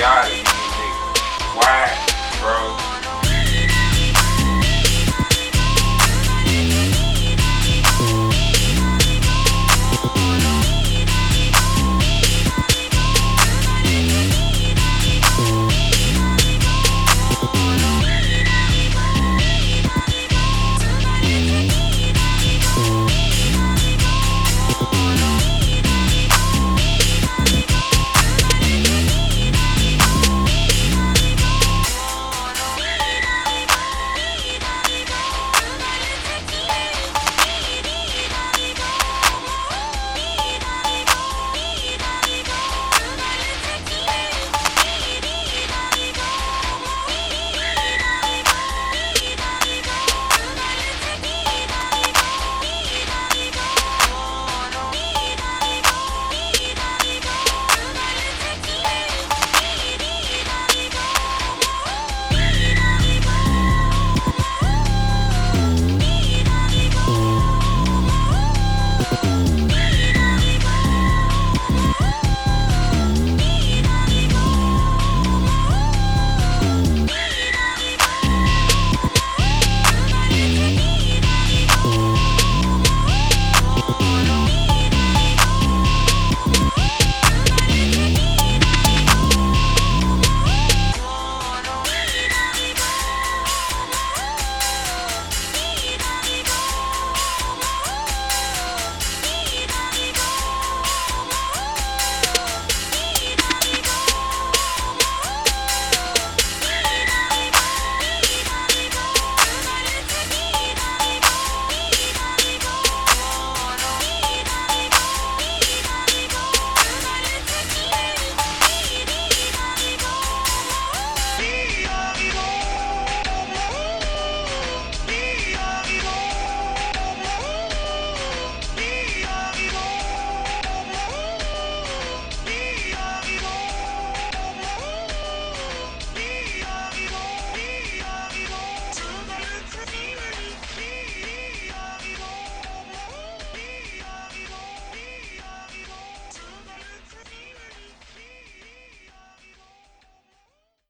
Yeah.